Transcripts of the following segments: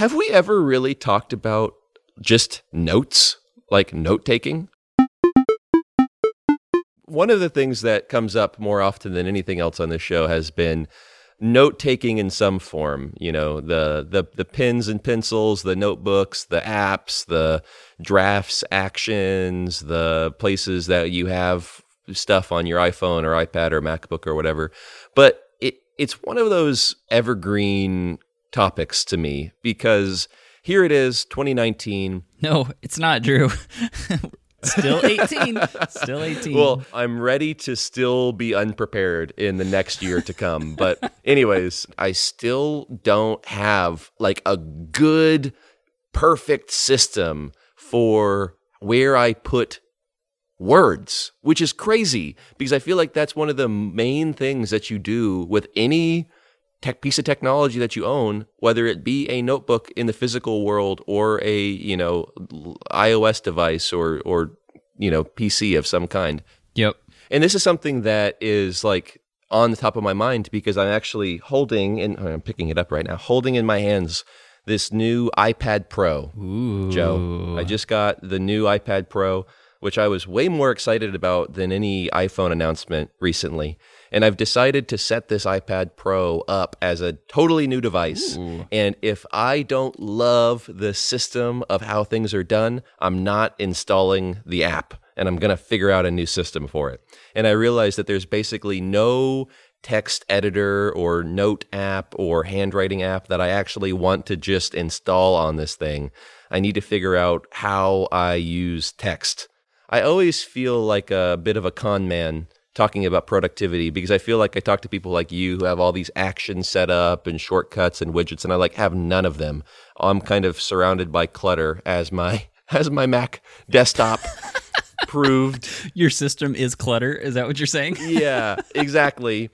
have we ever really talked about just notes, like note taking? One of the things that comes up more often than anything else on this show has been note taking in some form you know the the the pens and pencils the notebooks the apps the drafts actions the places that you have stuff on your iphone or ipad or macbook or whatever but it it's one of those evergreen topics to me because here it is 2019 No, it's not, Drew. Still 18. Still 18. Well, I'm ready to still be unprepared in the next year to come. But, anyways, I still don't have like a good, perfect system for where I put words, which is crazy because I feel like that's one of the main things that you do with any tech piece of technology that you own, whether it be a notebook in the physical world or a, you know, iOS device or or you know, PC of some kind. yep. And this is something that is like on the top of my mind because I'm actually holding and oh, I'm picking it up right now, holding in my hands this new iPad Pro. Ooh. Joe. I just got the new iPad Pro, which I was way more excited about than any iPhone announcement recently. And I've decided to set this iPad Pro up as a totally new device. And if I don't love the system of how things are done, I'm not installing the app and I'm going to figure out a new system for it. And I realized that there's basically no text editor or note app or handwriting app that I actually want to just install on this thing. I need to figure out how I use text. I always feel like a bit of a con man talking about productivity because I feel like I talk to people like you who have all these actions set up and shortcuts and widgets and I like have none of them. I'm kind of surrounded by clutter as my as my Mac desktop proved Your system is clutter. Is that what you're saying? yeah, exactly.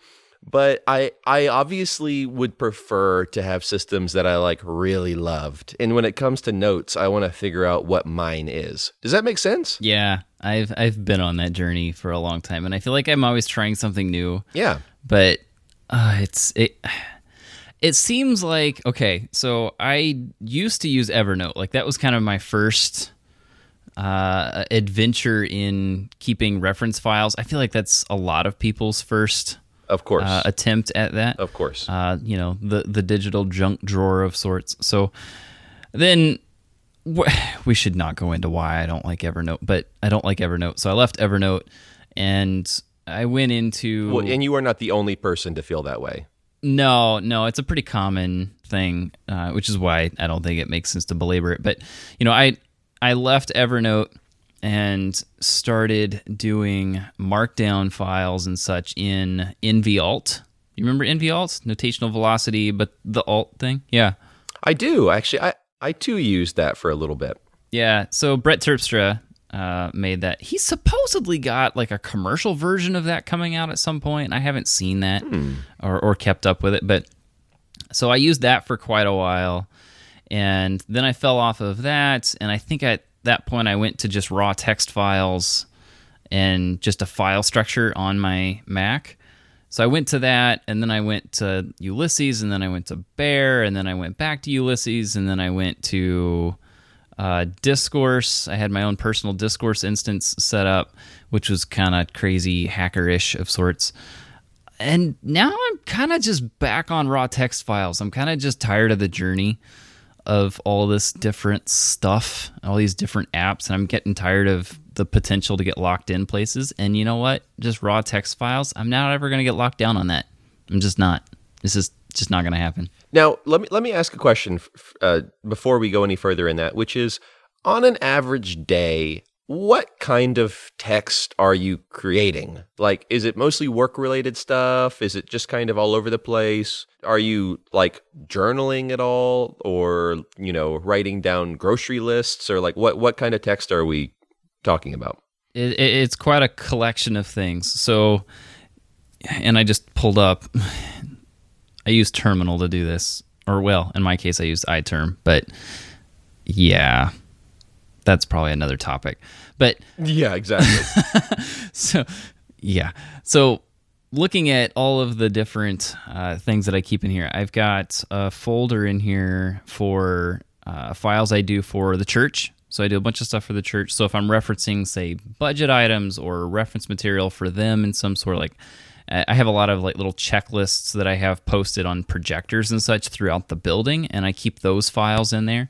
But I I obviously would prefer to have systems that I like really loved. And when it comes to notes, I want to figure out what mine is. Does that make sense? Yeah, I've I've been on that journey for a long time, and I feel like I'm always trying something new. Yeah. But uh, it's it. It seems like okay. So I used to use Evernote. Like that was kind of my first uh, adventure in keeping reference files. I feel like that's a lot of people's first Of course. uh, attempt at that. of course. uh, you know, the the digital junk drawer of sorts. So then we should not go into why I don't like Evernote, but I don't like Evernote. So I left Evernote and I went into well, and you are not the only person to feel that way. no, no, it's a pretty common thing, uh, which is why I don't think it makes sense to belabor it. But you know, I I left Evernote and started doing markdown files and such in NVAlt. You remember NVAlt, notational velocity, but the alt thing? Yeah. I do. Actually, I I too used that for a little bit. Yeah. So Brett Terpstra uh, made that. He supposedly got like a commercial version of that coming out at some point. I haven't seen that or, or kept up with it. But so I used that for quite a while. And then I fell off of that. And I think at that point I went to just raw text files and just a file structure on my Mac. So I went to that, and then I went to Ulysses, and then I went to Bear, and then I went back to Ulysses, and then I went to uh, Discourse. I had my own personal Discourse instance set up, which was kind of crazy hackerish of sorts. And now I'm kind of just back on raw text files. I'm kind of just tired of the journey of all this different stuff, all these different apps, and I'm getting tired of the potential to get locked in places. And you know what? Just raw text files. I'm not ever going to get locked down on that. I'm just not. This is just not going to happen. Now, let me let me ask a question uh, before we go any further in that, which is, on an average day, what kind of text are you creating? Like, is it mostly work related stuff? Is it just kind of all over the place? Are you like journaling at all, or you know, writing down grocery lists, or like what what kind of text are we talking about? it, it, it's quite a collection of things. So, and I just pulled up. I use Terminal to do this, or well, in my case, I used iTerm. But yeah, that's probably another topic. But Yeah, exactly. so yeah, so looking at all of the different uh, things that I keep in here, I've got a folder in here for uh, files I do for the church. So I do a bunch of stuff for the church. So if I'm referencing, say, budget items or reference material for them in some sort of like, I have a lot of like little checklists that I have posted on projectors and such throughout the building, and I keep those files in there.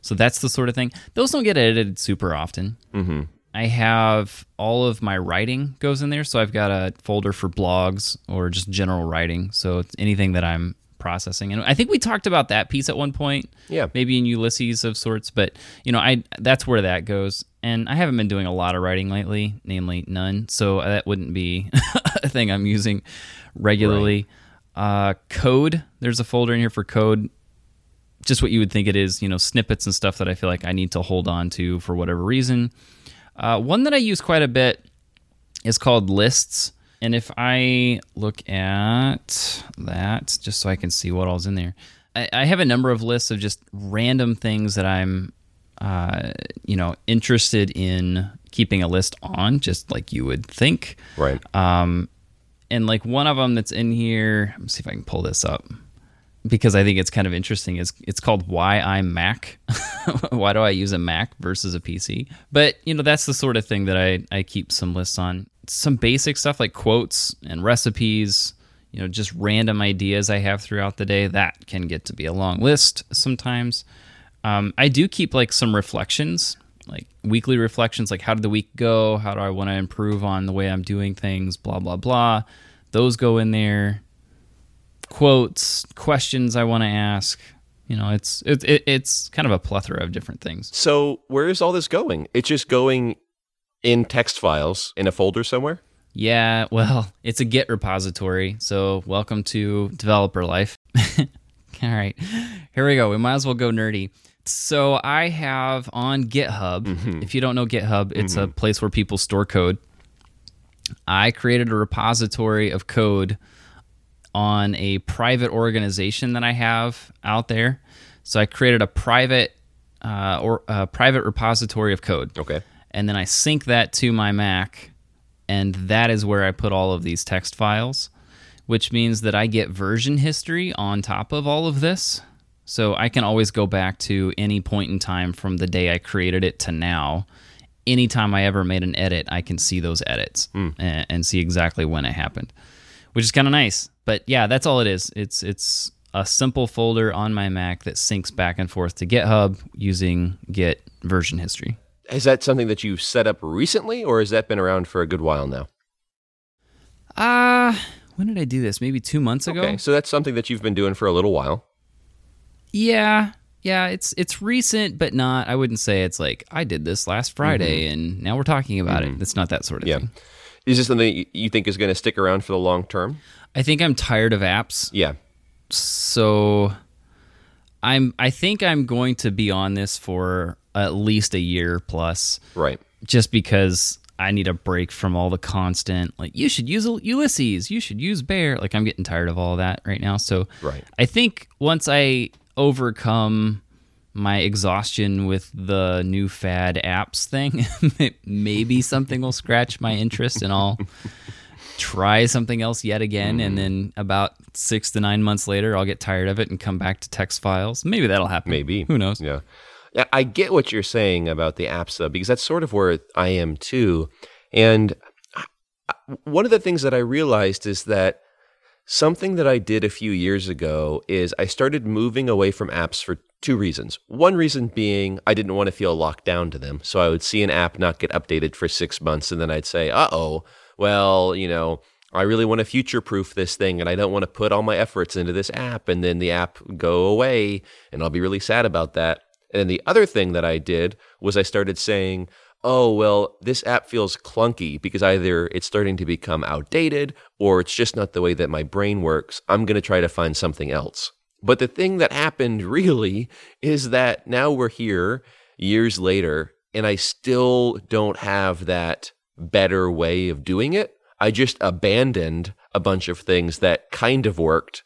So that's the sort of thing. Those don't get edited super often. Mm-hmm. I have all of my writing goes in there. So I've got a folder for blogs or just general writing. So it's anything that I'm processing. And I think we talked about that piece at one point. Yeah. Maybe in Ulysses of sorts, but you know, I that's where that goes. And I haven't been doing a lot of writing lately, namely none. So that wouldn't be a thing I'm using regularly. Uh, code. There's a folder in here for code. Just what you would think it is, you know, snippets and stuff that I feel like I need to hold on to for whatever reason. Uh, one that I use quite a bit is called lists. And if I look at that, just so I can see what all's in there, I, I have a number of lists of just random things that I'm, uh, you know, interested in keeping a list on, just like you would think. Right. Um, and like one of them that's in here, let me see if I can pull this up because I think it's kind of interesting. Is it's called Why I'm Mac. Why do I use a Mac versus a PC? But you know that's the sort of thing that I I keep some lists on. Some basic stuff like quotes and recipes. You know, just random ideas I have throughout the day that can get to be a long list sometimes. Um, I do keep like some reflections, like weekly reflections, like how did the week go? How do I want to improve on the way I'm doing things? Blah blah blah. Those go in there quotes, questions I want to ask. You know, it's it, it, it's kind of a plethora of different things. So where is all this going? It's just going in text files in a folder somewhere. Yeah, well, it's a Git repository, so welcome to developer life. all right, here we go. We might as well go nerdy. So I have on GitHub. Mm-hmm. If you don't know GitHub, it's a place where people store code. I created a repository of code on a private organization that I have out there. So I created a private uh, or a private repository of code, Okay. and then I sync that to my Mac, and that is where I put all of these text files, which means that I get version history on top of all of this. So I can always go back to any point in time from the day I created it to now. Anytime I ever made an edit, I can see those edits and, and see exactly when it happened, which is kind of nice. But yeah, that's all it is. It's it's a simple folder on my Mac that syncs back and forth to GitHub using Git version history. Is that something that you've set up recently, or has that been around for a good while now? Ah, uh, when did I do this? Maybe two months ago. Okay, so that's something that you've been doing for a little while. Yeah, yeah. It's it's recent, but not. I wouldn't say it's like I did this last Friday and now we're talking about it. It's not that sort of Yeah. thing. Is this something you- you think is going to stick around for the long term? I think I'm tired of apps, Yeah. so I'm. I think I'm going to be on this for at least a year plus. Right. just because I need a break from all the constant like you should use Ulysses, you should use Bear. Like I'm getting tired of all that right now. So Right. I think once I overcome my exhaustion with the new fad apps thing, maybe something will scratch my interest and I'll try something else yet again and mm-hmm. then about 6 to 9 months later I'll get tired of it and come back to text files. Maybe that'll happen. Maybe. Who knows? Yeah. Yeah, I get what you're saying about the apps though, because that's sort of where I am too. And one of the things that I realized is that something that I did a few years ago is I started moving away from apps for two reasons. One reason being I didn't want to feel locked down to them. So I would see an app not get updated for six months and then I'd say, uh oh, well, you know, I really want to future proof this thing and I don't want to put all my efforts into this app and then the app go away and I'll be really sad about that. And the other thing that I did was I started saying, oh, well, this app feels clunky because either it's starting to become outdated or it's just not the way that my brain works. I'm going to try to find something else. But the thing that happened really is that now we're here years later and I still don't have that better way of doing it. I just abandoned a bunch of things that kind of worked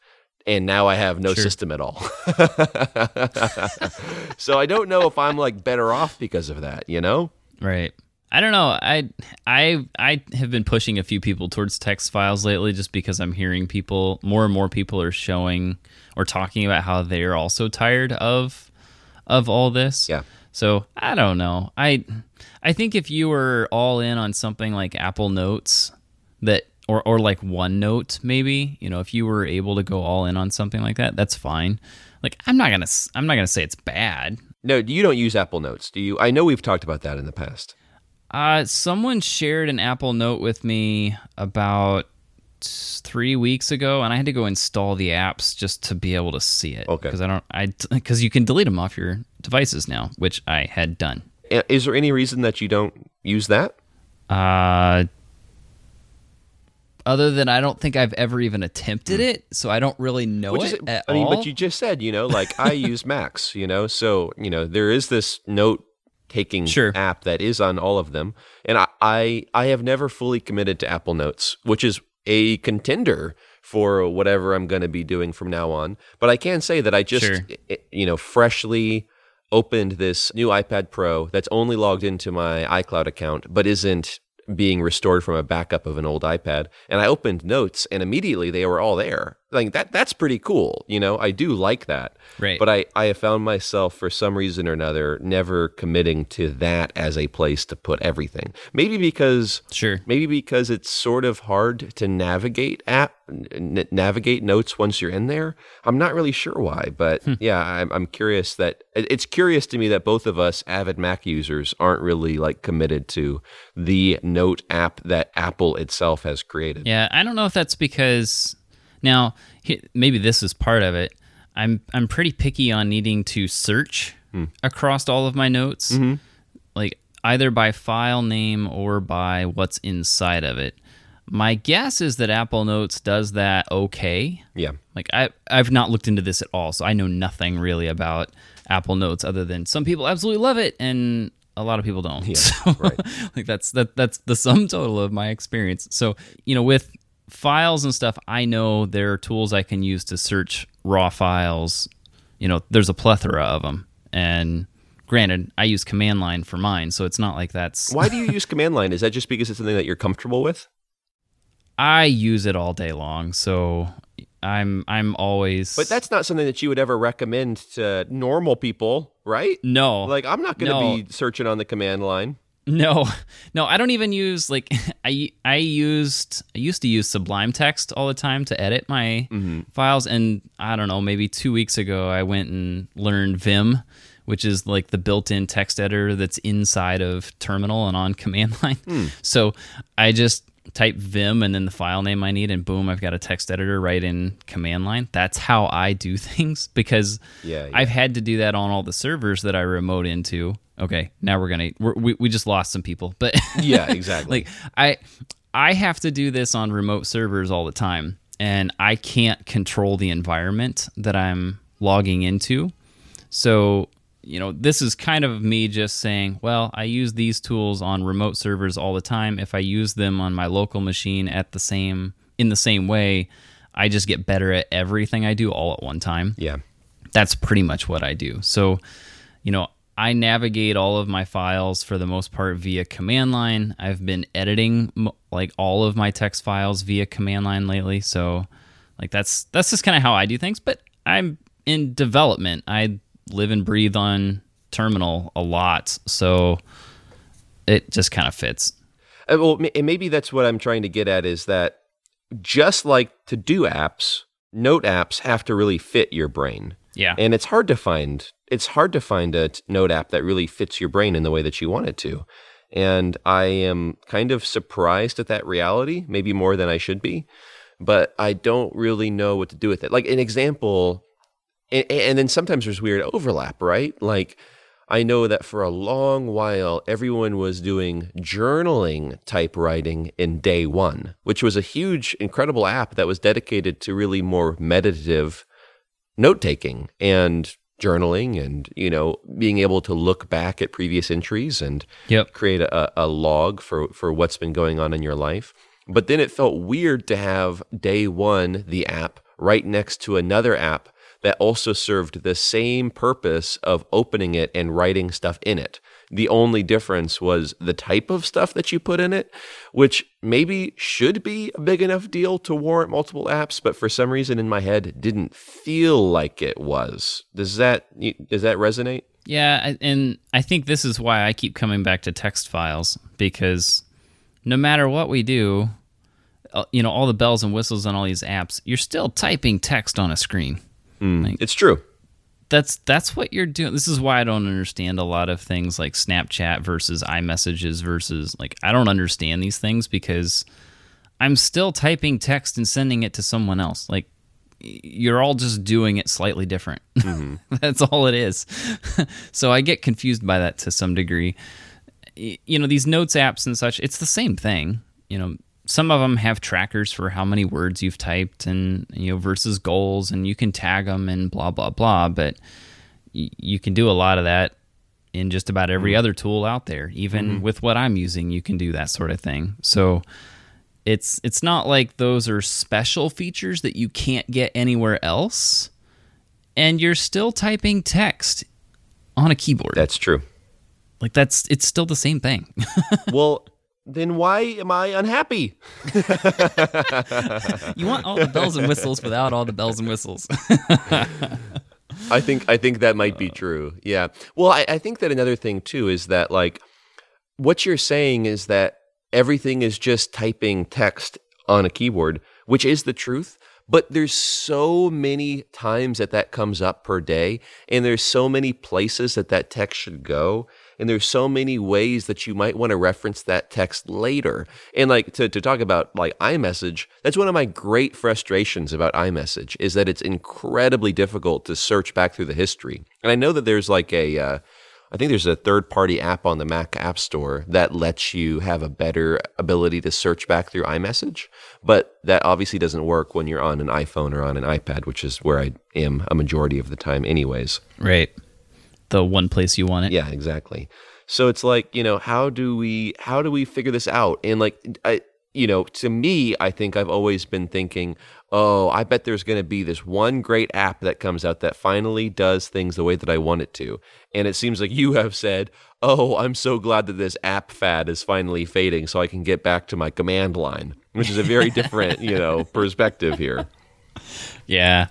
and now I have no Sure. system at all. so I don't know if I'm like better off because of that, you know? Right. I don't know. I I I have been pushing a few people towards text files lately, just because I'm hearing people more and more people are showing or talking about how they're also tired of of all this. Yeah. So I don't know. I I think if you were all in on something like Apple Notes, that or or like OneNote, maybe you know, if you were able to go all in on something like that, that's fine. Like I'm not gonna I'm not gonna say it's bad. No, you don't use Apple Notes, do you? I know we've talked about that in the past. Uh, someone shared an Apple Note with me about three weeks ago, and I had to go install the apps just to be able to see it. Okay. Because I don't, I because you can delete them off your devices now, which I had done. Is there any reason that you don't use that? Uh, other than I don't think I've ever even attempted hmm. it, so I don't really know Which it is, at I mean, all. but you just said, you know, like I use Macs, you know, so you know there is this note taking Sure. app that is on all of them, and I, I I have never fully committed to Apple Notes, which is a contender for whatever I'm going to be doing from now on. But I can say that I just Sure. i- i- you know freshly opened this new iPad Pro that's only logged into my iCloud account, but isn't being restored from a backup of an old iPad. And I opened Notes, and immediately they were all there. Like that, that's pretty cool. You know, I do like that. Right. But I, I have found myself for some reason or another never committing to that as a place to put everything. Maybe because sure. maybe because it's sort of hard to navigate app n- navigate notes once you're in there i'm not really sure why but hmm. yeah I'm, I'm curious that it's curious to me that both of us avid mac users aren't really like committed to the note app that apple itself has created Yeah, I don't know if that's because now maybe this is part of it. I'm I'm pretty picky on needing to search hmm. across all of my notes, mm-hmm. like either by file name or by what's inside of it. My guess is that Apple Notes does that okay. yeah Like I I've not looked into this at all, so I know nothing really about Apple Notes other than some people absolutely love it and a lot of people don't. Yeah, so, right. like that's that that's the sum total of my experience. So, you know, with files and stuff, I know there are tools I can use to search raw files. You know, there's a plethora of them. And granted, I use command line for mine, so it's not like that's why do you use command line is that just because it's something that you're comfortable with I use it all day long, so I'm I'm always but that's not something that you would ever recommend to normal people right no like i'm not going to No. be searching on the command line No, no, I don't even use like I I used I used to use Sublime Text all the time to edit my mm-hmm. files, and I don't know, maybe two weeks ago I went and learned Vim, which is like the built-in text editor that's inside of Terminal and on command line. Hmm. So I just type Vim and then the file name I need, and boom, I've got a text editor right in command line. That's how I do things because Yeah, yeah. I've had to do that on all the servers that I remote into. Okay, now we're gonna we're, we we just lost some people, but yeah exactly like I I have to do this on remote servers all the time, and I can't control the environment that I'm logging into. So you know, this is kind of me just saying, well, I use these tools on remote servers all the time. If I use them on my local machine at the same in the same way, I just get better at everything I do all at one time yeah that's pretty much what I do. So, you know, I navigate all of my files for the most part via command line. I've been editing like all of my text files via command line lately. So, like that's that's just kind of how I do things. But I'm in development. I live and breathe on terminal a lot, so it just kind of fits. Uh, well, and maybe that's what I'm trying to get at is that just like to do apps, note apps have to really fit your brain. Yeah. And it's hard to find it's hard to find a note app that really fits your brain in the way that you want it to. And I am kind of surprised at that reality, maybe more than I should be, but I don't really know what to do with it. Like an example, and, and then sometimes there's weird overlap, right? Like I know that for a long while, everyone was doing journaling type writing in day one, which was a huge, incredible app that was dedicated to really more meditative note taking and journaling and, you know, being able to look back at previous entries and Yep. create a, a log for, for what's been going on in your life. But then it felt weird to have day one, the app, right next to another app that also served the same purpose of opening it and writing stuff in it. The only difference was the type of stuff that you put in it, which maybe should be a big enough deal to warrant multiple apps, but for some reason in my head didn't feel like it was. Does that does that resonate? Yeah, and I think this is why I keep coming back to text files because no matter what we do, uh, you know, all the bells and whistles on all these apps, you're still typing text on a screen. Mm, like, it's true. That's that's what you're doing. This is why I don't understand a lot of things like Snapchat versus iMessages versus like I don't understand these things because I'm still typing text and sending it to someone else. Like you're all just doing it slightly different. Mm-hmm. That's all it is. so I get confused by that to some degree. You know, these notes apps and such, it's the same thing. You know, some of them have trackers for how many words you've typed and you know versus goals and you can tag them and blah blah blah but y- you can do a lot of that in just about every mm-hmm. other tool out there even mm-hmm. with what i'm using you can do that sort of thing so it's it's not like those are special features that you can't get anywhere else and you're still typing text on a keyboard that's true like that's it's still the same thing well then why am I unhappy? you want all the bells and whistles without all the bells and whistles. I think I think that might be true. Yeah. Well, I, I think that another thing too is that like what you're saying is that everything is just typing text on a keyboard, which is the truth. But there's so many times that that comes up per day, and there's so many places that that text should go and there's so many ways that you might want to reference that text later. And like to, to talk about like iMessage, that's one of my great frustrations about iMessage is that it's incredibly difficult to search back through the history. And I know that there's like a, uh, I think there's a third party app on the Mac App Store that lets you have a better ability to search back through iMessage. But that obviously doesn't work when you're on an iPhone or on an iPad, which is where I am a majority of the time, anyways. Right the one place you want it. Yeah, exactly. So it's like, you know, how do we how do we figure this out? And like I you know, to me, I think I've always been thinking, oh, I bet there's going to be this one great app that comes out that finally does things the way that I want it to. And it seems like you have said, oh, I'm so glad that this app fad is finally fading so I can get back to my command line, which is a very different, you know, perspective here. Yeah.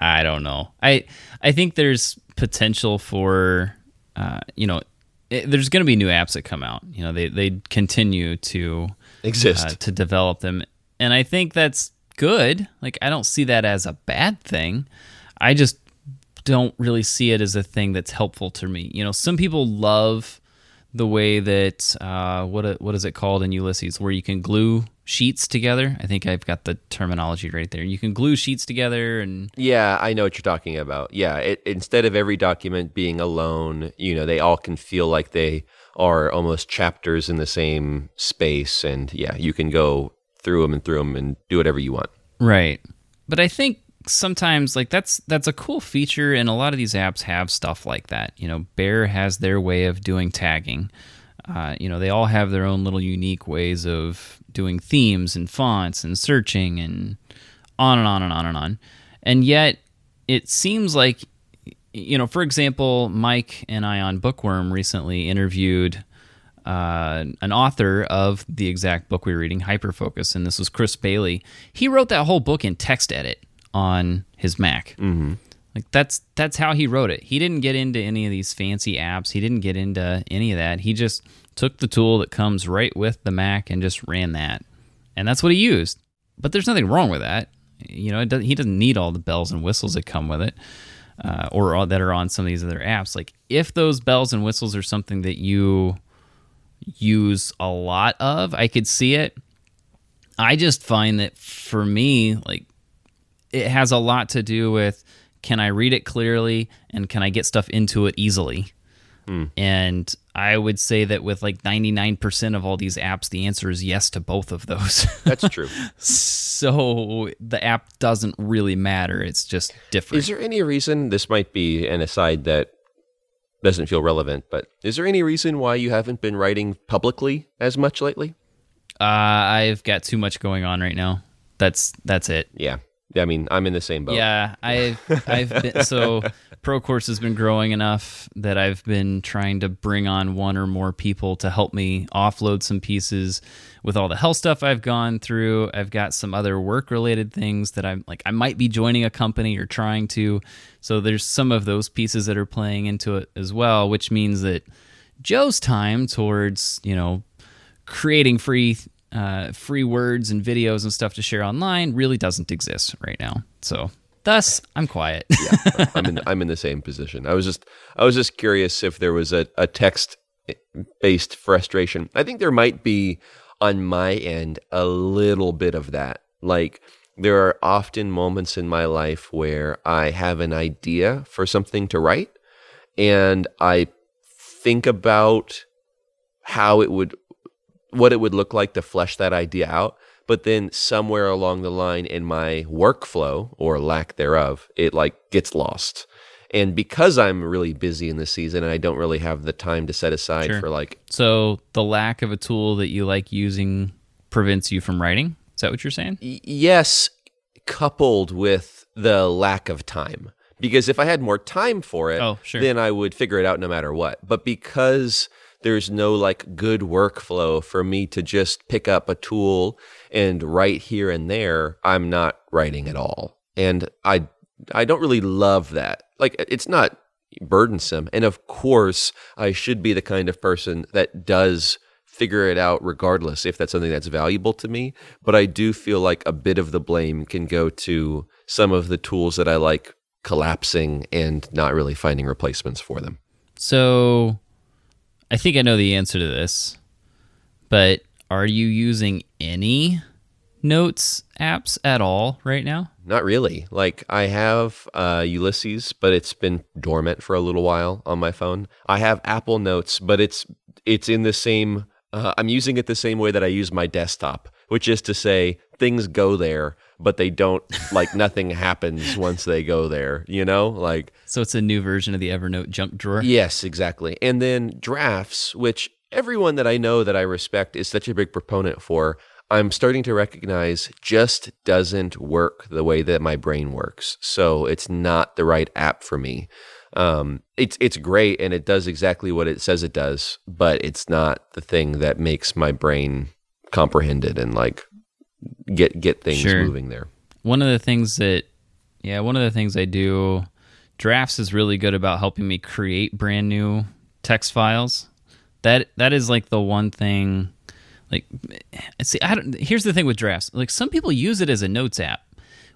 I don't know. I I think there's potential for, uh, you know, it, there's going to be new apps that come out. You know, they they continue to exist uh, to develop them, and I think that's good. Like I don't see that as a bad thing. I just don't really see it as a thing that's helpful to me. You know, some people love the way that uh, what what is it called in Ulysses, where you can glue sheets together. I think I've got the terminology right there. You can glue sheets together and Yeah, I know what you're talking about. Yeah, it, instead of every document being alone, you know, they all can feel like they are almost chapters in the same space and yeah, you can go through them and through them and do whatever you want. Right. But I think sometimes like that's that's a cool feature and a lot of these apps have stuff like that. You know, Bear has their way of doing tagging. Uh, you know, they all have their own little unique ways of doing themes and fonts and searching and on and on and on and on. And yet, it seems like, you know, for example, Mike and I on Bookworm recently interviewed uh, an author of the exact book we were reading, Hyperfocus, and this was Chris Bailey. He wrote that whole book in TextEdit on his Mac. Mm-hmm. Like that's that's how he wrote it. He didn't get into any of these fancy apps. He didn't get into any of that. He just took the tool that comes right with the Mac and just ran that. And that's what he used. But there's nothing wrong with that. You know, he doesn't need all the bells and whistles that come with it uh, or that are on some of these other apps. Like, if those bells and whistles are something that you use a lot of, I could see it. I just find that for me, like, it has a lot to do with can I read it clearly and can I get stuff into it easily? Mm. And I would say that with like 99% of all these apps, the answer is yes to both of those. That's true. so the app doesn't really matter. It's just different. Is there any reason, this might be an aside that doesn't feel relevant, but is there any reason why you haven't been writing publicly as much lately? Uh, I've got too much going on right now. That's that's it. Yeah. I mean, I'm in the same boat. Yeah, I've I've been so Procourse has been growing enough that I've been trying to bring on one or more people to help me offload some pieces with all the health stuff I've gone through. I've got some other work related things that I'm like I might be joining a company or trying to. So there's some of those pieces that are playing into it as well, which means that Joe's time towards, you know, creating free uh, free words and videos and stuff to share online really doesn't exist right now. So thus I'm quiet. yeah, I'm in I'm in the same position. I was just I was just curious if there was a, a text based frustration. I think there might be on my end a little bit of that. Like there are often moments in my life where I have an idea for something to write and I think about how it would what it would look like to flesh that idea out but then somewhere along the line in my workflow or lack thereof it like gets lost. And because i'm really busy in the season and i don't really have the time to set aside sure. for like so the lack of a tool that you like using prevents you from writing? Is that what you're saying? Y- yes coupled with the lack of time. Because if i had more time for it oh, sure. then i would figure it out no matter what. But because there's no like good workflow for me to just pick up a tool and write here and there. I'm not writing at all. And I I don't really love that. Like it's not burdensome. And of course, I should be the kind of person that does figure it out regardless if that's something that's valuable to me, but I do feel like a bit of the blame can go to some of the tools that I like collapsing and not really finding replacements for them. So I think I know the answer to this, but are you using any notes apps at all right now? Not really. Like I have uh, Ulysses, but it's been dormant for a little while on my phone. I have Apple Notes, but it's it's in the same. Uh, I'm using it the same way that I use my desktop, which is to say things go there, but they don't like nothing happens once they go there, you know? Like So it's a new version of the Evernote junk drawer. Yes, exactly. And then drafts, which everyone that I know that I respect is such a big proponent for, I'm starting to recognize just doesn't work the way that my brain works. So it's not the right app for me. Um, it's it's great and it does exactly what it says it does, but it's not the thing that makes my brain comprehend it and like get get things sure. moving there. One of the things that yeah, one of the things I do drafts is really good about helping me create brand new text files. That that is like the one thing like see I don't here's the thing with drafts. Like some people use it as a notes app,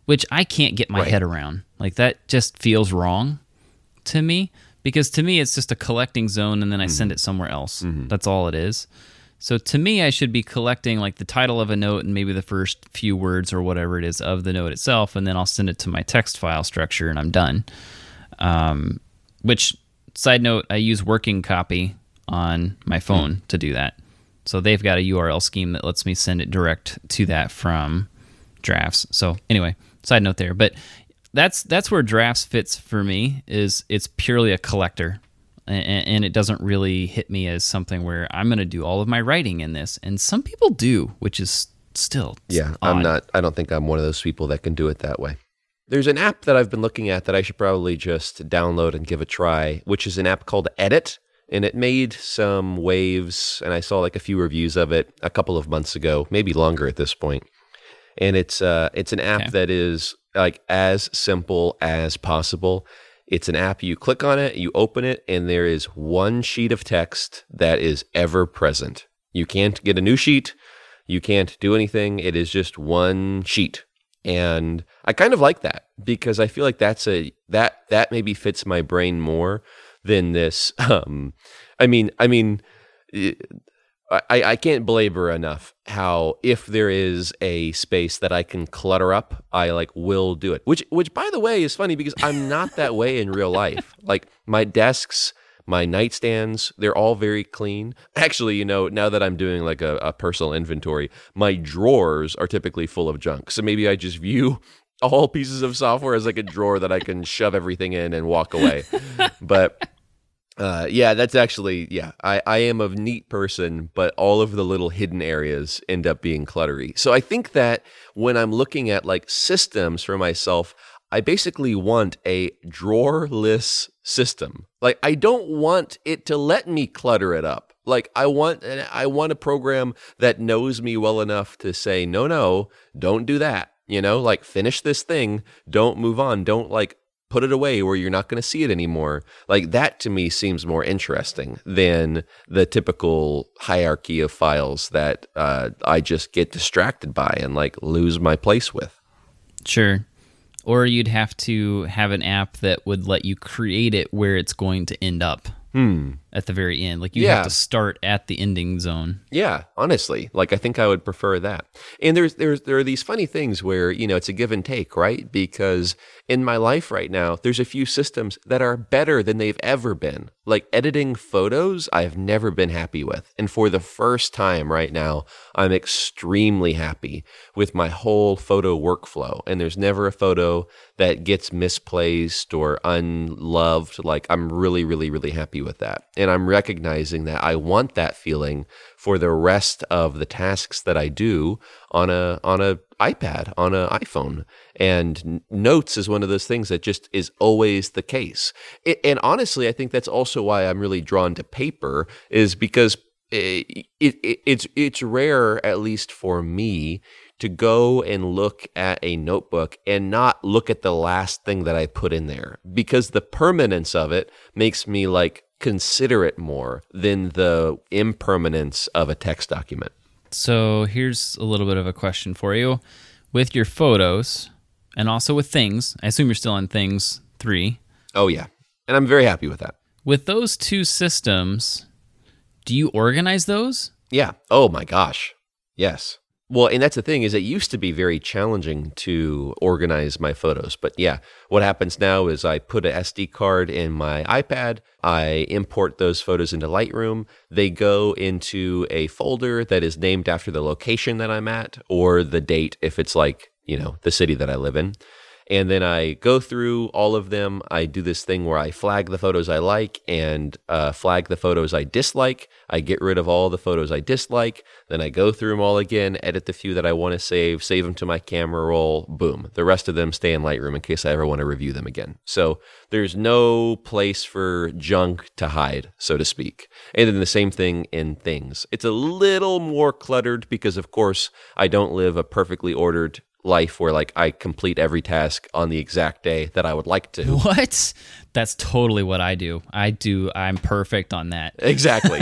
which I can't get my right. head around. Like that just feels wrong to me because to me it's just a collecting zone and then I mm-hmm. send it somewhere else. Mm-hmm. That's all it is. So to me, I should be collecting like the title of a note and maybe the first few words or whatever it is of the note itself, and then I'll send it to my text file structure and I'm done. Um, which side note, I use working copy on my phone mm. to do that. So they've got a URL scheme that lets me send it direct to that from drafts. So anyway, side note there, but that's that's where drafts fits for me is it's purely a collector and, and it doesn't really hit me as something where I'm going to do all of my writing in this. And some people do, which is still yeah. Odd. I'm not. I don't think I'm one of those people that can do it that way. There's an app that I've been looking at that I should probably just download and give a try, which is an app called Edit. And it made some waves, and I saw like a few reviews of it a couple of months ago, maybe longer at this point. And it's uh, it's an app okay. that is like as simple as possible. It's an app. You click on it, you open it, and there is one sheet of text that is ever present. You can't get a new sheet. You can't do anything. It is just one sheet. And I kind of like that because I feel like that's a that that maybe fits my brain more than this. Um, I mean, I mean, I, I can't belabor enough how if there is a space that I can clutter up, I like will do it. Which which by the way is funny because I'm not that way in real life. Like my desks, my nightstands, they're all very clean. Actually, you know, now that I'm doing like a, a personal inventory, my drawers are typically full of junk. So maybe I just view all pieces of software as like a drawer that I can shove everything in and walk away. But Uh, yeah, that's actually yeah. I I am a neat person, but all of the little hidden areas end up being cluttery. So I think that when I'm looking at like systems for myself, I basically want a drawerless system. Like I don't want it to let me clutter it up. Like I want I want a program that knows me well enough to say no no, don't do that. You know, like finish this thing, don't move on, don't like put it away where you're not going to see it anymore. Like that to me seems more interesting than the typical hierarchy of files that uh, I just get distracted by and like lose my place with. Sure. Or you'd have to have an app that would let you create it where it's going to end up. Hmm. At the very end, like you Yeah. have to start at the ending zone. Yeah, honestly, like I think I would prefer that. And there's there's there are these funny things where you know it's a give and take, right? Because in my life right now, there's a few systems that are better than they've ever been. Like editing photos, I've never been happy with, and for the first time right now, I'm extremely happy with my whole photo workflow. And there's never a photo that gets misplaced or unloved. Like I'm really, really, really happy with that. And I'm recognizing that I want that feeling for the rest of the tasks that I do on a on a iPad, on an iPhone. And notes is one of those things that just is always the case. I and honestly, I think that's also why I'm really drawn to paper is because eh, it, it, it, it's it's rare, at least for me, to go and look at a notebook and not look at the last thing that I put in there because the permanence of it makes me like consider it more than the impermanence of a text document. So here's a little bit of a question for you. With your photos and also with things, I assume you're still on things three. Oh yeah. And I'm very happy with that. With those two systems, do you organize those? Yeah. Oh my gosh. Yes. Well, and that's the thing is it used to be very challenging to organize my photos. But yeah, what happens now is I put a SD card in my iPad, I import those photos into Lightroom. They go into a folder that is named after the location that I'm at or the date if it's like, you know, the city that I live in. And then I go through all of them. I do this thing where I flag the photos I like and uh, flag the photos I dislike. I get rid of all the photos I dislike. Then I go through them all again, edit the few that I want to save, save them to my camera roll. Boom. The rest of them stay in Lightroom in case I ever want to review them again. So there's no place for junk to hide, so to speak. And then the same thing in things. It's a little more cluttered because, of course, I don't live a perfectly ordered life where like I complete every task on the exact day that I would like to. What? That's totally what I do. I do. I'm perfect on that. Exactly.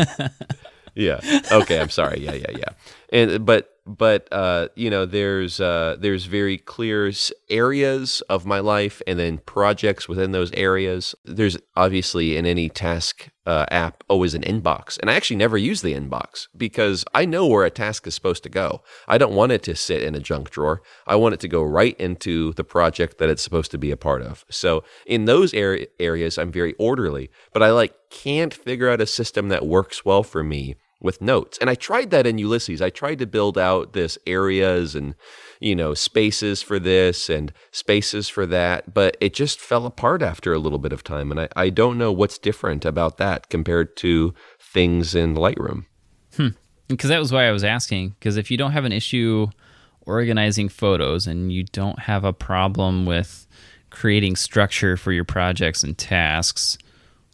yeah. Okay, I'm sorry. Yeah, yeah, yeah. And but but uh you know there's uh there's very clear areas of my life and then projects within those areas. There's obviously in any task uh, app always an inbox. And I actually never use the inbox because I know where a task is supposed to go. I don't want it to sit in a junk drawer. I want it to go right into the project that it's supposed to be a part of. So in those area, areas, I'm very orderly, but I like can't figure out a system that works well for me with notes. And I tried that in Ulysses. I tried to build out this areas and, you know, spaces for this and spaces for that, but it just fell apart after a little bit of time. And I, I don't know what's different about that compared to things in Lightroom. Hmm. Because that was why I was asking. Because if you don't have an issue organizing photos and you don't have a problem with creating structure for your projects and tasks,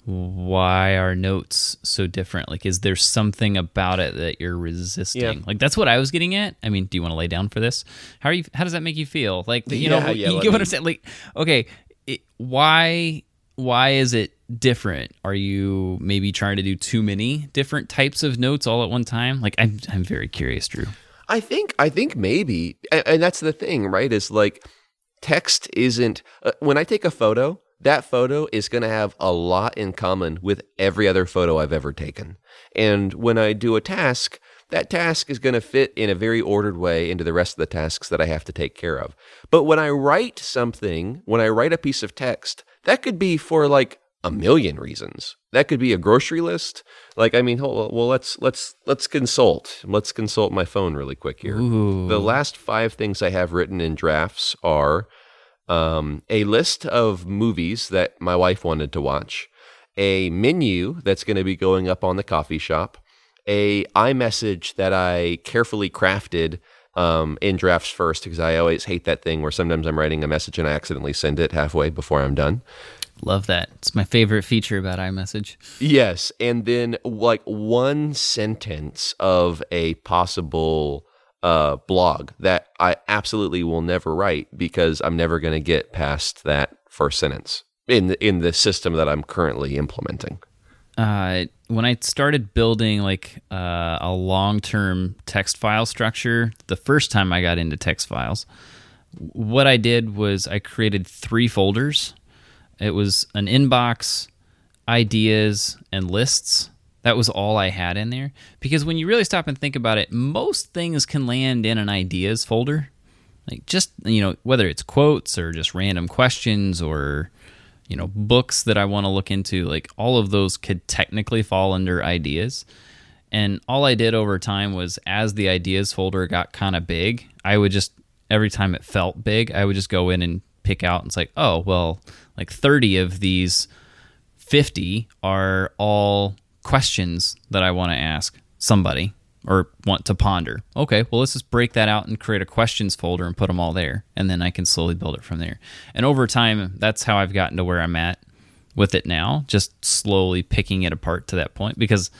why are notes so different? Like, is there something about it that you're resisting? Yeah. Like, that's what I was getting at. I mean, do you want to lay down for this? How are you? How does that make you feel? Like, you Yeah, know, yeah, you get what me- I'm saying? Like, okay, it, why? Why is it different? Are you maybe trying to do too many different types of notes all at one time? Like, I'm I'm very curious, Drew. I think I think maybe, and, and that's the thing, right? Is like text isn't uh, when I take a photo, that photo is going to have a lot in common with every other photo I've ever taken. And when I do a task, that task is going to fit in a very ordered way into the rest of the tasks that I have to take care of. But when I write something, when I write a piece of text, that could be for like a million reasons. That could be a grocery list. Like, I mean, hold, well, let's let's let's consult. Let's consult my phone really quick here. The last five things I have written in drafts are um, a list of movies that my wife wanted to watch, a menu that's going to be going up on the coffee shop, a iMessage that I carefully crafted um, in drafts first because I always hate that thing where sometimes I'm writing a message and I accidentally send it halfway before I'm done. Love that. It's my favorite feature about iMessage. Yes, and then like one sentence of a possible uh, blog that I absolutely will never write because I'm never going to get past that first sentence in the, in the system that I'm currently implementing. Uh, when I started building like uh, a long term text file structure, the first time I got into text files, what I did was I created three folders. It was an inbox, ideas, and lists. That was all I had in there. Because when you really stop and think about it, most things can land in an ideas folder. Like just, you know, whether it's quotes or just random questions or you know, books that I want to look into, like all of those could technically fall under ideas. And all I did over time was as the ideas folder got kind of big, I would just, every time it felt big, I would just go in and pick out and it's like, oh, well, like 30 of these 50 are all questions that I want to ask somebody or want to ponder. Okay, well, let's just break that out and create a questions folder and put them all there. And then I can slowly build it from there. And over time, that's how I've gotten to where I'm at with it now, just slowly picking it apart to that point. Because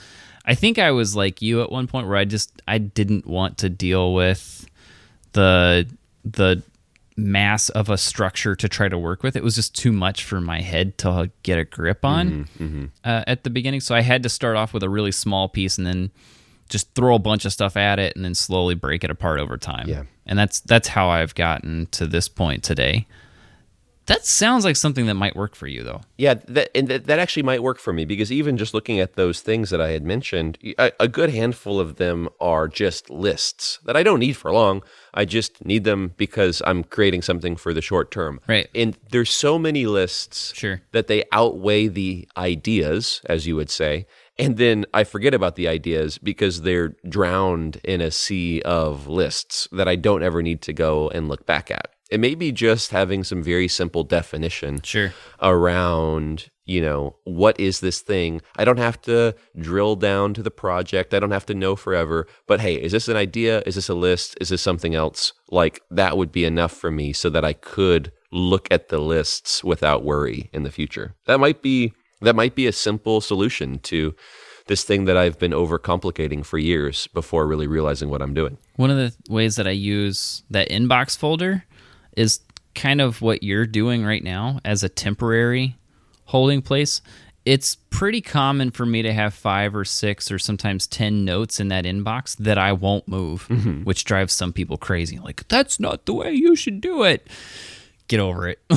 I think I was like you at one point where I just, I didn't want to deal with the, the, mass of a structure to try to work with. It was just too much for my head to get a grip on mm-hmm, mm-hmm. Uh, at the beginning. So I had to start off with a really small piece and then just throw a bunch of stuff at it and then slowly break it apart over time. Yeah. And that's that's how I've gotten to this point today. That sounds like something that might work for you though. Yeah, that and that, that actually might work for me because even just looking at those things that I had mentioned, a, a good handful of them are just lists that I don't need for long. I just need them because I'm creating something for the short term. Right. And there's so many lists sure. that they outweigh the ideas, as you would say and then I forget about the ideas because they're drowned in a sea of lists that I don't ever need to go and look back at. It may be just having some very simple definition sure. around, you know, what is this thing? I don't have to drill down to the project. I don't have to know forever. But hey, is this an idea? Is this a list? Is this something else? Like that would be enough for me so that I could look at the lists without worry in the future. That might be that might be a simple solution to this thing that I've been overcomplicating for years before really realizing what I'm doing. One of the ways that I use that inbox folder is kind of what you're doing right now as a temporary holding place. It's pretty common for me to have five or six or sometimes 10 notes in that inbox that I won't move, mm-hmm. which drives some people crazy. Like, that's not the way you should do it get over it.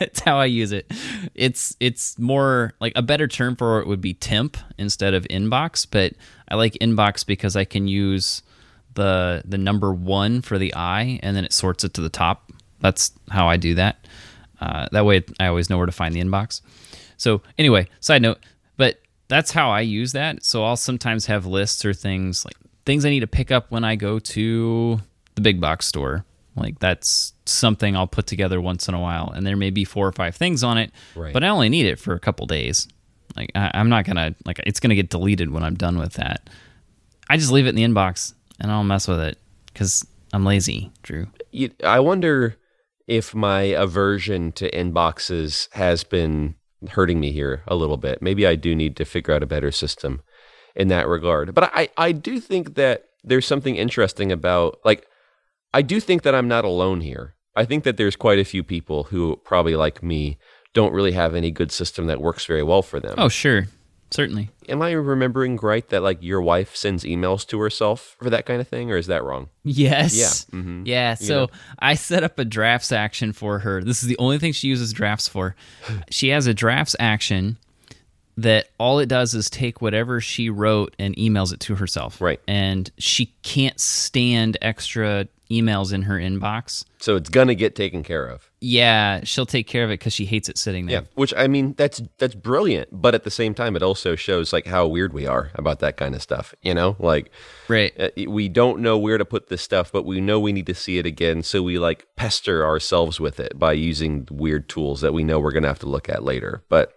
it's how I use it. It's it's more like a better term for it would be temp instead of inbox, but I like inbox because I can use the the number one for the I and then it sorts it to the top. That's how I do that. Uh, that way I always know where to find the inbox. So anyway, side note, but that's how I use that. So I'll sometimes have lists or things like things I need to pick up when I go to the big box store like that's something I'll put together once in a while, and there may be four or five things on it, right. but I only need it for a couple days. Like I, am not gonna like it's gonna get deleted when I'm done with that. I just leave it in the inbox and I don't mess with it because I'm lazy, Drew. I wonder if my aversion to inboxes has been hurting me here a little bit. Maybe I do need to figure out a better system in that regard. But I, I do think that there's something interesting about like I do think that I'm not alone here. I think that there's quite a few people who probably like me don't really have any good system that works very well for them. Oh, sure. Certainly. Am I remembering right that like your wife sends emails to herself for that kind of thing or is that wrong? Yes. Yeah. Mm-hmm. Yeah, so know? I set up a drafts action for her. This is the only thing she uses drafts for. she has a drafts action that all it does is take whatever she wrote and emails it to herself. Right. And she can't stand extra emails in her inbox. So it's gonna get taken care of. Yeah, she'll take care of it because she hates it sitting there. Yeah, which I mean, that's that's brilliant. But at the same time, it also shows like how weird we are about that kind of stuff. You know, like right, uh, we don't know where to put this stuff, but we know we need to see it again. So we like pester ourselves with it by using weird tools that we know we're gonna have to look at later. But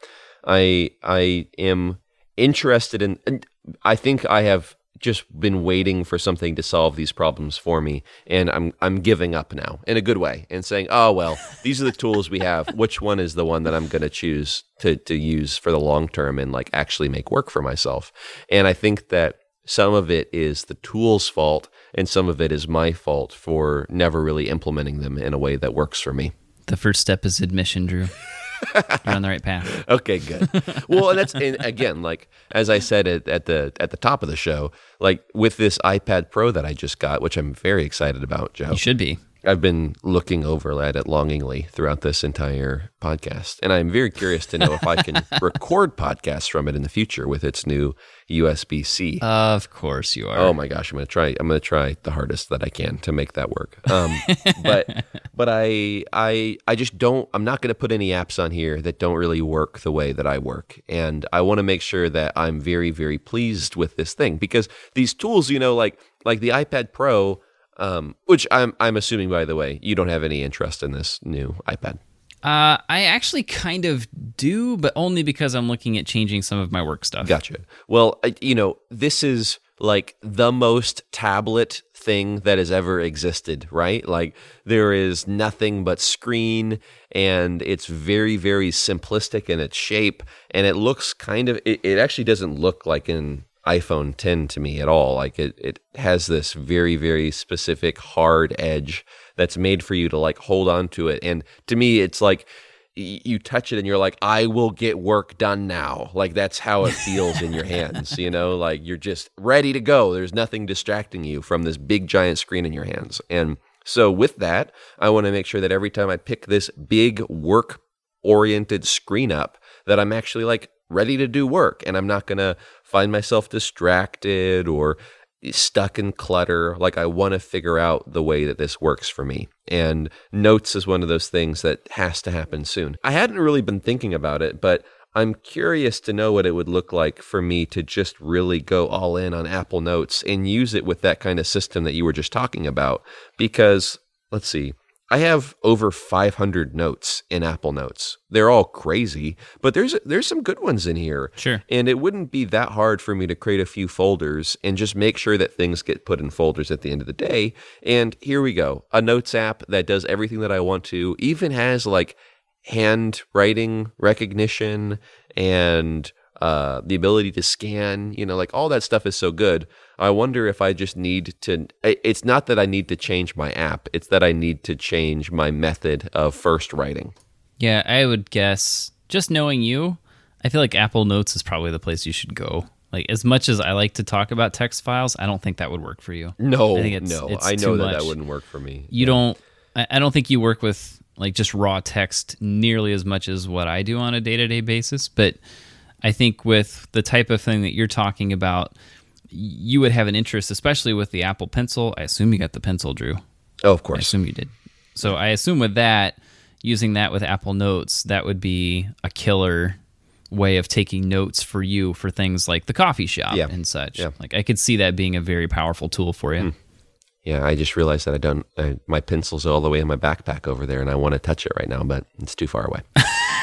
I I am interested in. And I think I have just been waiting for something to solve these problems for me, and I'm I'm giving up now in a good way and saying, oh well, these are the tools we have. Which one is the one that I'm going to choose to to use for the long term and like actually make work for myself? And I think that some of it is the tool's fault, and some of it is my fault for never really implementing them in a way that works for me. The first step is admission, Drew. You're on the right path. Okay, good. Well, and that's and again, like as I said at, at the at the top of the show, like with this iPad Pro that I just got, which I'm very excited about, Joe. You should be. I've been looking over at it longingly throughout this entire podcast, and I'm very curious to know if I can record podcasts from it in the future with its new USB C. Of course you are. Oh my gosh, I'm gonna try. I'm gonna try the hardest that I can to make that work. Um, but but I I I just don't. I'm not gonna put any apps on here that don't really work the way that I work, and I want to make sure that I'm very very pleased with this thing because these tools, you know, like like the iPad Pro um, which I'm I'm assuming by the way you don't have any interest in this new iPad. Uh, I actually kind of do, but only because I'm looking at changing some of my work stuff. Gotcha. Well, I, you know, this is like the most tablet thing that has ever existed, right? Like there is nothing but screen and it's very, very simplistic in its shape and it looks kind of, it, it actually doesn't look like an iPhone 10 to me at all. Like it, it has this very, very specific hard edge that's made for you to like hold on to it. And to me, it's like you touch it and you're like, I will get work done now. Like that's how it feels in your hands, you know, like you're just ready to go. There's nothing distracting you from this big giant screen in your hands. And so with that, I want to make sure that every time I pick this big work oriented screen up, that I'm actually like ready to do work and I'm not going to find myself distracted or stuck in clutter. Like I want to figure out the way that this works for me. And notes is one of those things that has to happen soon. I hadn't really been thinking about it, but I'm curious to know what it would look like for me to just really go all in on Apple Notes and use it with that kind of system that you were just talking about. Because, let's see, I have over 500 notes in Apple Notes. They're all crazy, but there's there's some good ones in here. Sure. And it wouldn't be that hard for me to create a few folders and just make sure that things get put in folders at the end of the day. And here we go. A notes app that does everything that I want to, even has like handwriting recognition and uh, the ability to scan, you know, like all that stuff is so good. I wonder if I just need to. It's not that I need to change my app, it's that I need to change my method of first writing. Yeah, I would guess, just knowing you, I feel like Apple Notes is probably the place you should go. Like, as much as I like to talk about text files, I don't think that would work for you. No, I it's, no, it's I know that much. that wouldn't work for me. You yeah. don't, I don't think you work with like just raw text nearly as much as what I do on a day to day basis, but I think with the type of thing that you're talking about, you would have an interest, especially with the Apple Pencil. I assume you got the pencil, Drew. Oh, of course. I assume you did. So I assume with that, using that with Apple Notes, that would be a killer way of taking notes for you for things like the coffee shop yeah. and such. Yeah. Like I could see that being a very powerful tool for you. Mm. Yeah, I just realized that I don't. I, my pencil's all the way in my backpack over there, and I want to touch it right now, but it's too far away.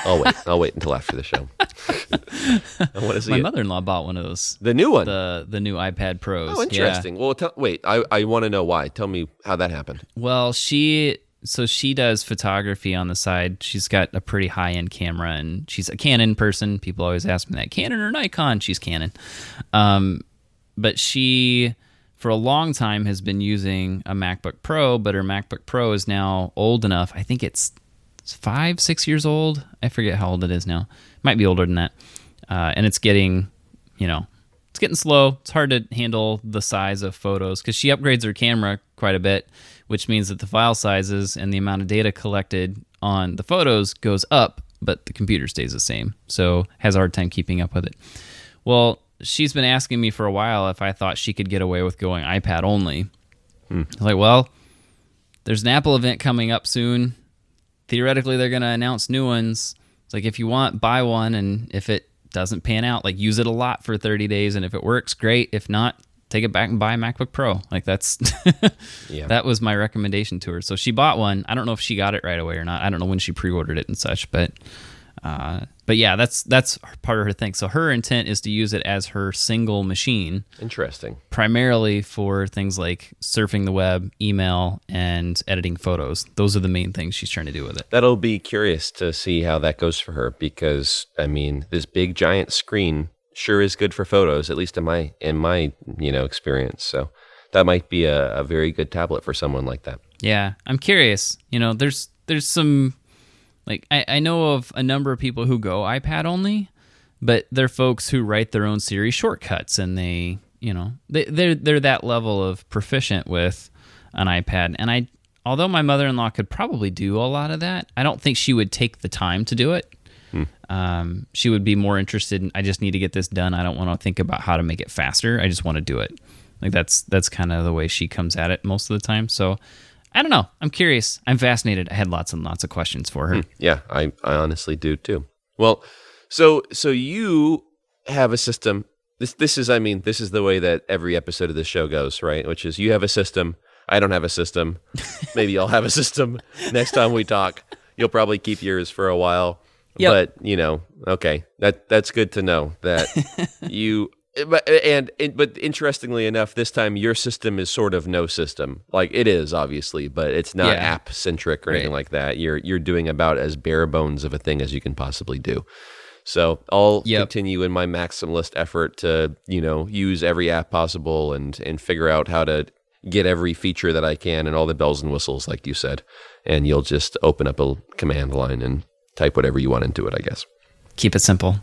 I'll wait. I'll wait until after the show. I want to see. My it. mother-in-law bought one of those. The new one. The the new iPad Pros. Oh, interesting. Yeah. Well, tell, wait. I I want to know why. Tell me how that happened. Well, she so she does photography on the side. She's got a pretty high end camera, and she's a Canon person. People always ask me that Canon or Nikon. She's Canon, um, but she for a long time has been using a MacBook Pro, but her MacBook Pro is now old enough. I think it's five, six years old. I forget how old it is now. Might be older than that. Uh, and it's getting, you know, it's getting slow. It's hard to handle the size of photos because she upgrades her camera quite a bit, which means that the file sizes and the amount of data collected on the photos goes up, but the computer stays the same. So has a hard time keeping up with it. Well, she's been asking me for a while if I thought she could get away with going iPad only. Hmm. I was like, well, there's an Apple event coming up soon. Theoretically, they're going to announce new ones. It's like if you want, buy one, and if it doesn't pan out, like use it a lot for 30 days, and if it works, great. If not, take it back and buy a MacBook Pro. Like that's yeah. that was my recommendation to her. So she bought one. I don't know if she got it right away or not. I don't know when she pre-ordered it and such, but uh, but yeah, that's that's part of her thing. So her intent is to use it as her single machine, Interesting. primarily for things like surfing the web, email, and editing photos. Those are the main things she's trying to do with it. That'll be curious to see how that goes for her because I mean, this big giant screen sure is good for photos, at least in my in my you know experience. So that might be a, a very good tablet for someone like that. Yeah, I'm curious. You know, there's there's some like I, I know of a number of people who go iPad only, but they're folks who write their own Siri shortcuts and they you know they they're they're that level of proficient with an iPad. And I although my mother in law could probably do a lot of that, I don't think she would take the time to do it. Um, she would be more interested in I just need to get this done. I don't want to think about how to make it faster. I just want to do it. Like that's that's kind of the way she comes at it most of the time. So I don't know. I'm curious. I'm fascinated. I had lots and lots of questions for her. Hmm. Yeah, I, I honestly do too. Well, so so you have a system. This this is I mean this is the way that every episode of this show goes, right? Which is you have a system. I don't have a system. Maybe I'll have a system next time we talk. You'll probably keep yours for a while. Yep. But you know, okay, that that's good to know that you. Eh, but eh, and, and but interestingly enough, this time your system is sort of no system. Like it is obviously, but it's not Yeah. app centric or anything Right. like that. You're you're doing about as bare bones of a thing as you can possibly do. So I'll Yep. continue in my maximalist effort to you know use every app possible and and figure out how to get every feature that I can and all the bells and whistles, like you said. And you'll just open up a command line and type whatever you want into it, I guess. Keep it simple.